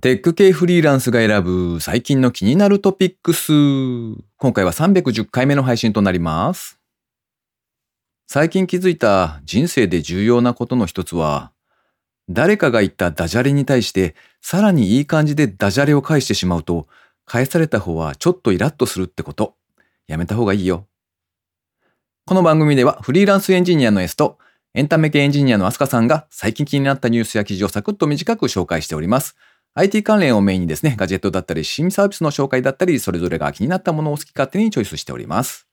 テック系フリーランスが選ぶ最近の気になるトピックス。今回は310回目の配信となります。最近気づいた人生で重要なことの一つは、誰かが言ったダジャレに対してさらにいい感じでダジャレを返してしまうと、返された方はちょっとイラッとするってこと。やめた方がいいよ。この番組ではフリーランスエンジニアの S とエンタメ系エンジニアのアスカさんが最近気になったニュースや記事をサクッと短く紹介しております。IT 関連をメインにですね、ガジェットだったり、新サービスの紹介だったり、それぞれが気になったものを好き勝手にチョイスしております。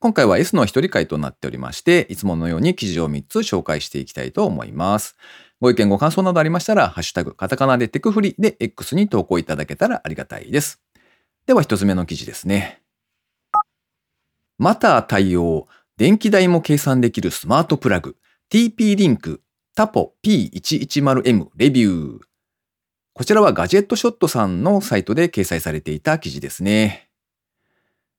今回は S の一人会となっておりまして、いつものように記事を3つ紹介していきたいと思います。ご意見ご感想などありましたら、ハッシュタグ、カタカナでテクフリで X に投稿いただけたらありがたいです。では一つ目の記事ですね。また対応、電気代も計算できるスマートプラグ、TP リンク、タポ P110M レビュー。こちらはガジェットショットさんのサイトで掲載されていた記事ですね。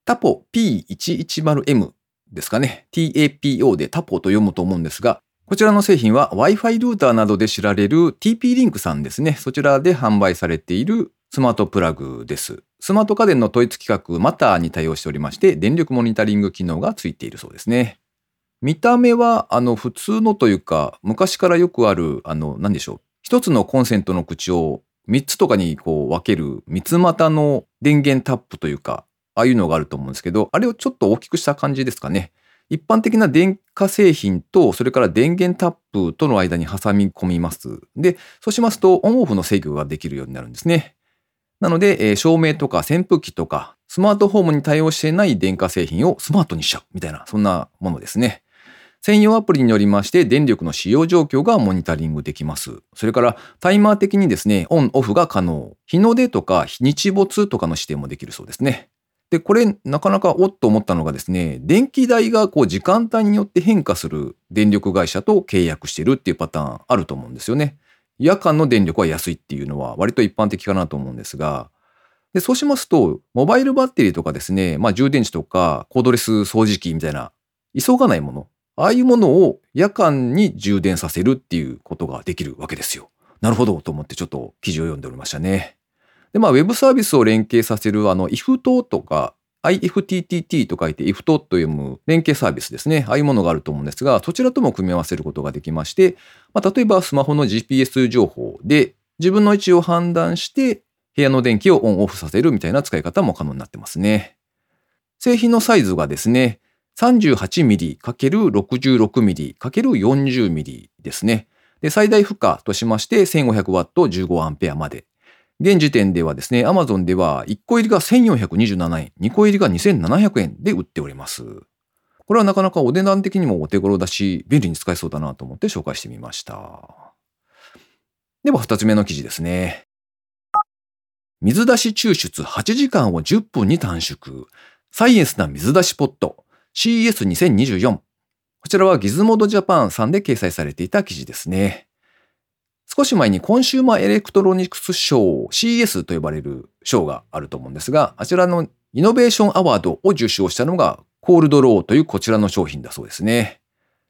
タポ P110M ですかね。TAPO でタポと読むと思うんですが、こちらの製品は Wi-Fi ルーターなどで知られる TP リンクさんですね。そちらで販売されているスマートプラグです。スマート家電の統一規格マターに対応しておりまして、電力モニタリング機能がついているそうですね。見た目は、あの、普通のというか、昔からよくある、あの、何でしょう。一つのコンセントの口を3つとかにこう分ける三つ股の電源タップというか、ああいうのがあると思うんですけど、あれをちょっと大きくした感じですかね。一般的な電化製品と、それから電源タップとの間に挟み込みます。で、そうしますとオンオフの制御ができるようになるんですね。なので、えー照明とか扇風機とか、スマートフォームに対応していない電化製品をスマートにしちゃうみたいな、そんなものですね。専用アプリによりまして電力の使用状況がモニタリングできます。それからタイマー的にですね、オンオフが可能。日の出とか日没とかの指定もできるそうですね。で、これなかなかおっと思ったのがですね、電気代がこう時間帯によって変化する電力会社と契約してるっていうパターンあると思うんですよね。夜間の電力は安いっていうのは割と一般的かなと思うんですが、でそうしますと、モバイルバッテリーとかですね、まあ充電池とかコードレス掃除機みたいな、急がないもの、ああいうものを夜間に充電させるっていうことができるわけですよ。なるほどと思ってちょっと記事を読んでおりましたね。で、まあ、ウェブサービスを連携させる、あの、IFTO とか、IFTTT と書いて IFTO と読む連携サービスですね。ああいうものがあると思うんですが、そちらとも組み合わせることができまして、まあ、例えばスマホの GPS 情報で自分の位置を判断して部屋の電気をオンオフさせるみたいな使い方も可能になってますね。製品のサイズがですね、38mm×66mm×40mm ですね。で、最大負荷としまして 1500W15A まで。現時点ではですね、Amazon では1個入りが1427円、2個入りが2700円で売っております。これはなかなかお値段的にもお手頃だし、便利に使えそうだなと思って紹介してみました。では2つ目の記事ですね。水出し抽出8時間を10分に短縮。サイエンスな水出しポット。CES2024。こちらはギズモードジャパンさんで掲載されていた記事ですね。少し前にコンシューマーエレクトロニクス賞 CES と呼ばれる賞があると思うんですが、あちらのイノベーションアワードを受賞したのがコールドローというこちらの商品だそうですね。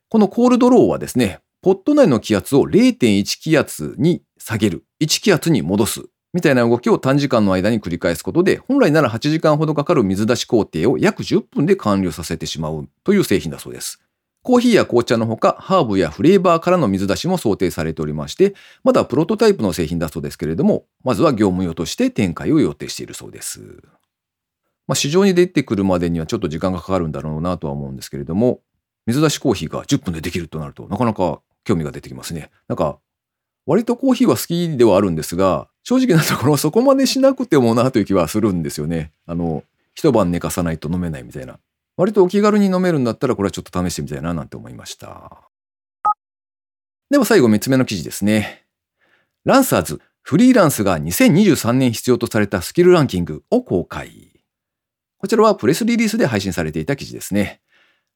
このコールドローはですね、ポット内の気圧を0.1気圧に下げる、1気圧に戻す、みたいな動きを短時間の間に繰り返すことで、本来なら8時間ほどかかる水出し工程を約10分で完了させてしまうという製品だそうです。コーヒーや紅茶のほか、ハーブやフレーバーからの水出しも想定されておりまして、まだプロトタイプの製品だそうですけれども、まずは業務用として展開を予定しているそうです。まあ、市場に出てくるまでにはちょっと時間がかかるんだろうなとは思うんですけれども、水出しコーヒーが10分でできるとなると、なかなか興味が出てきますね。なんか、割とコーヒーは好きではあるんですが、正直なところそこまでしなくてもなという気はするんですよね。あの、一晩寝かさないと飲めないみたいな。割とお気軽に飲めるんだったらこれはちょっと試してみたいななんて思いました。では最後3つ目の記事ですね。ランサーズ、フリーランスが2023年必要とされたスキルランキングを公開。こちらはプレスリリースで配信されていた記事ですね。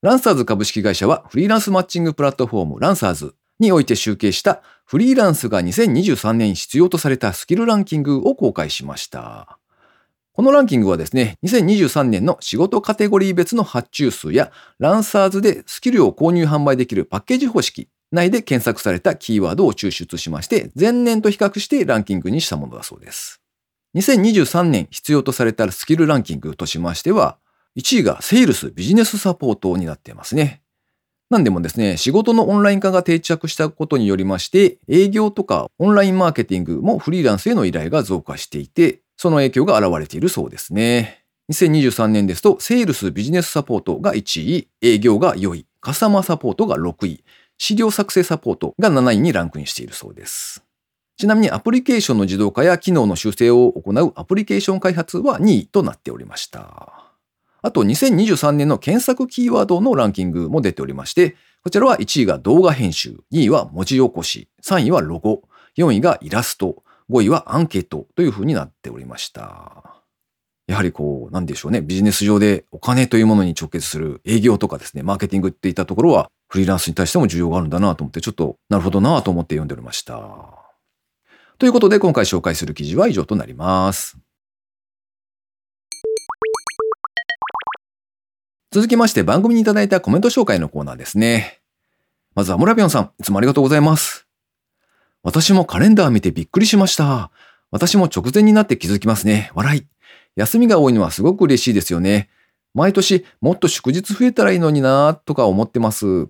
ランサーズ株式会社はフリーランスマッチングプラットフォームランサーズにおいて集計したフリーランスが2023年必要とされたスキルランキングを公開しました。このランキングはですね、2023年の仕事カテゴリー別の発注数や、ランサーズでスキルを購入販売できるパッケージ方式内で検索されたキーワードを抽出しまして、前年と比較してランキングにしたものだそうです。2023年必要とされたスキルランキングとしましては、1位がセールスビジネスサポートになっていますね。なんでもですね、仕事のオンライン化が定着したことによりまして、営業とかオンラインマーケティングもフリーランスへの依頼が増加していて、その影響が現れているそうですね。2023年ですと、セールスビジネスサポートが1位、営業が4位、カスタマサポートが6位、資料作成サポートが7位にランクインしているそうです。ちなみにアプリケーションの自動化や機能の修正を行うアプリケーション開発は2位となっておりました。あと2023年の検索キーワードのランキングも出ておりまして、こちらは1位が動画編集、2位は文字起こし、3位はロゴ、4位がイラスト、5位はアンケートという風になっておりました。やはりこう、なんでしょうね、ビジネス上でお金というものに直結する営業とかですね、マーケティングっていったところは、フリーランスに対しても需要があるんだなと思って、ちょっと、なるほどなと思って読んでおりました。ということで、今回紹介する記事は以上となります。続きまして番組にいただいたコメント紹介のコーナーですね。まずはモラビオンさん、いつもありがとうございます。私もカレンダー見てびっくりしました。私も直前になって気づきますね。笑い。休みが多いのはすごく嬉しいですよね。毎年もっと祝日増えたらいいのになぁとか思ってます。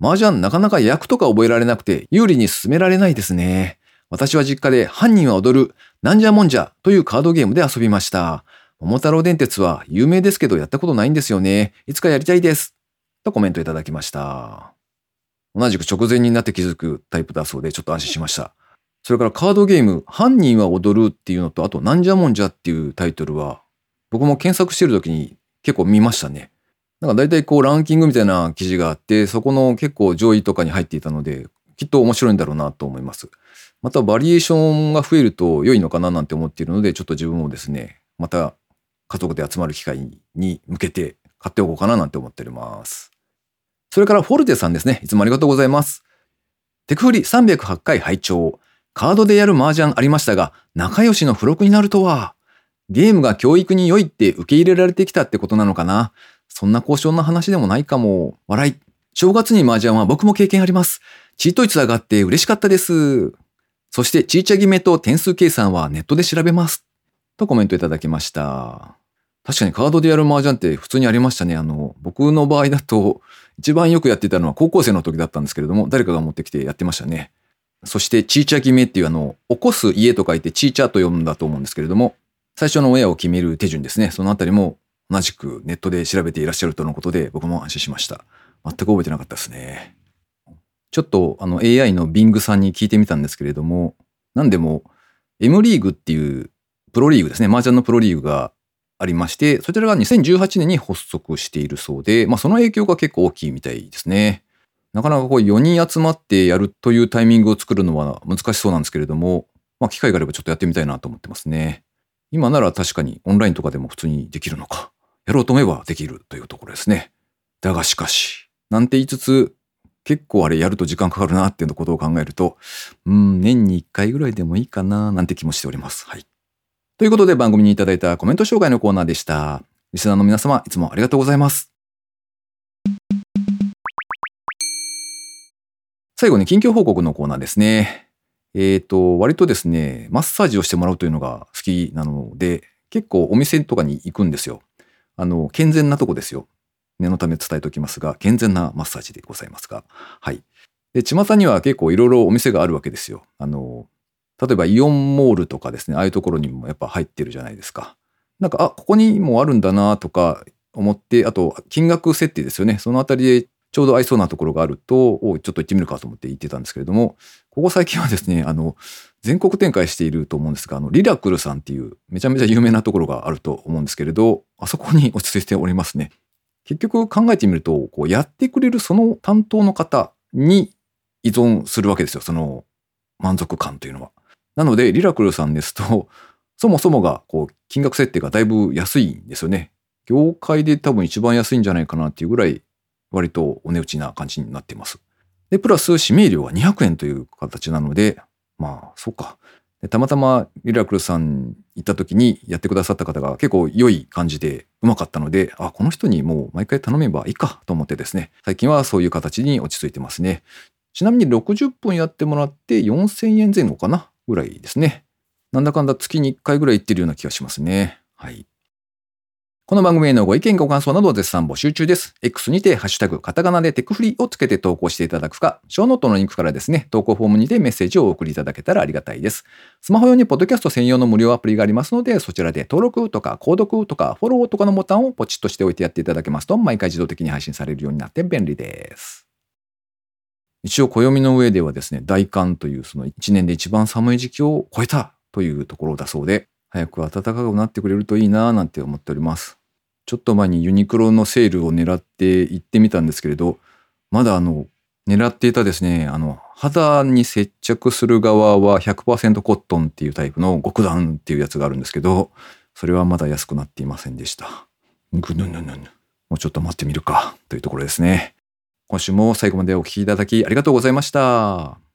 麻雀なかなか役とか覚えられなくて有利に進められないですね。私は実家で犯人は踊るなんじゃもんじゃというカードゲームで遊びました。桃太郎電鉄は有名ですけどやったことないんですよね。いつかやりたいです。とコメントいただきました。同じく直前になって気づくタイプだそうでちょっと安心しました。それからカードゲーム、犯人は踊るっていうのと、あとなんじゃもんじゃっていうタイトルは、僕も検索してる時に結構見ましたね。なんか大体こうランキングみたいな記事があって、そこの結構上位とかに入っていたので、きっと面白いんだろうなと思います。またバリエーションが増えると良いのかななんて思っているので、ちょっと自分もですね、また家族で集まる機会に向けて買っておこうかななんて思っております。それからフォルテさんですね。いつもありがとうございます。テクフリ308回拝聴カードでやる麻雀ありましたが、仲良しの付録になるとは。ゲームが教育に良いって受け入れられてきたってことなのかな。そんな交渉の話でもないかも。笑い。正月に麻雀は僕も経験あります。チート率上がって嬉しかったです。そして、チーチャ決めと点数計算はネットで調べます。とコメントいただきました。確かにカードでやる麻雀って普通にありましたね。あの、僕の場合だと、一番よくやってたのは高校生の時だったんですけれども、誰かが持ってきてやってましたね。そして、チーチャー決めっていうあの、起こす家と書いてチーチャーと読むんだと思うんですけれども、最初の親を決める手順ですね。そのあたりも同じくネットで調べていらっしゃるとのことで、僕も安心しました。全く覚えてなかったですね。ちょっとあの AI の Bing さんに聞いてみたんですけれども、なんでも M リーグっていうプロリーグですね。麻雀のプロリーグがありまして、そちらが2018年に発足しているそうで、まあその影響が結構大きいみたいですね。なかなかこう4人集まってやるというタイミングを作るのは難しそうなんですけれども、まあ機会があればちょっとやってみたいなと思ってますね。今なら確かにオンラインとかでも普通にできるのか。やろうと思えばできるというところですね。だがしかし、なんて言いつつ、結構あれやると時間かかるなっていうことを考えると、うん、年に1回ぐらいでもいいかななんて気もしております。はい。ということで番組にいただいたコメント紹介のコーナーでした。リスナーの皆様、いつもありがとうございます。最後に近況報告のコーナーですね。えっ、ー、と、割とですね、マッサージをしてもらうというのが好きなので、結構お店とかに行くんですよ。あの、健全なとこですよ。念のため伝えておきますが、健全なマッサージでございますが。はい。で、巷には結構いろいろお店があるわけですよ。あの、例えばイオンモールとかですね、ああいうところにもやっぱ入ってるじゃないですか。なんか、あ、ここにもあるんだなとか思って、あと、金額設定ですよね。そのあたりでちょうど合いそうなところがあると、おちょっと行ってみるかと思って行ってたんですけれども、ここ最近はですね、あの、全国展開していると思うんですが、あの、リラクルさんっていうめちゃめちゃ有名なところがあると思うんですけれど、あそこに落ち着いておりますね。結局考えてみると、こうやってくれるその担当の方に依存するわけですよ。その満足感というのは。なので、リラクルさんですと、そもそもが、こう、金額設定がだいぶ安いんですよね。業界で多分一番安いんじゃないかなっていうぐらい、割とお値打ちな感じになっています。で、プラス指名料は200円という形なので、まあ、そうか。たまたまリラクルさん行った時にやってくださった方が結構良い感じでうまかったので、あ、この人にもう毎回頼めばいいかと思ってですね、最近はそういう形に落ち着いてますね。ちなみに60分やってもらって4000円前後かなぐらいですね。なんだかんだ月に1回ぐらい行ってるような気がしますね。はい。この番組へのご意見ご感想など絶賛募集中です。X にてハッシュタグカタカナでテクフリをつけて投稿していただくか、ショーノートのリンクからですね、投稿フォームにてメッセージをお送りいただけたらありがたいです。スマホ用にポッドキャスト専用の無料アプリがありますので、そちらで登録とか購読とかフォローとかのボタンをポチッとしておいてやっていただけますと、毎回自動的に配信されるようになって便利です。一応暦の上ではですね、大寒というその1年で一番寒い時期を超えたというところだそうで、早く暖かくなってくれるといいなぁなんて思っております。ちょっと前にユニクロのセールを狙って行ってみたんですけれど、まだあの、狙っていたですね、あの、肌に接着する側は100%コットンっていうタイプの極暖っていうやつがあるんですけど、それはまだ安くなっていませんでした。ぐぬぬぬぬ。もうちょっと待ってみるかというところですね。今週も最後までお聴きいただきありがとうございました。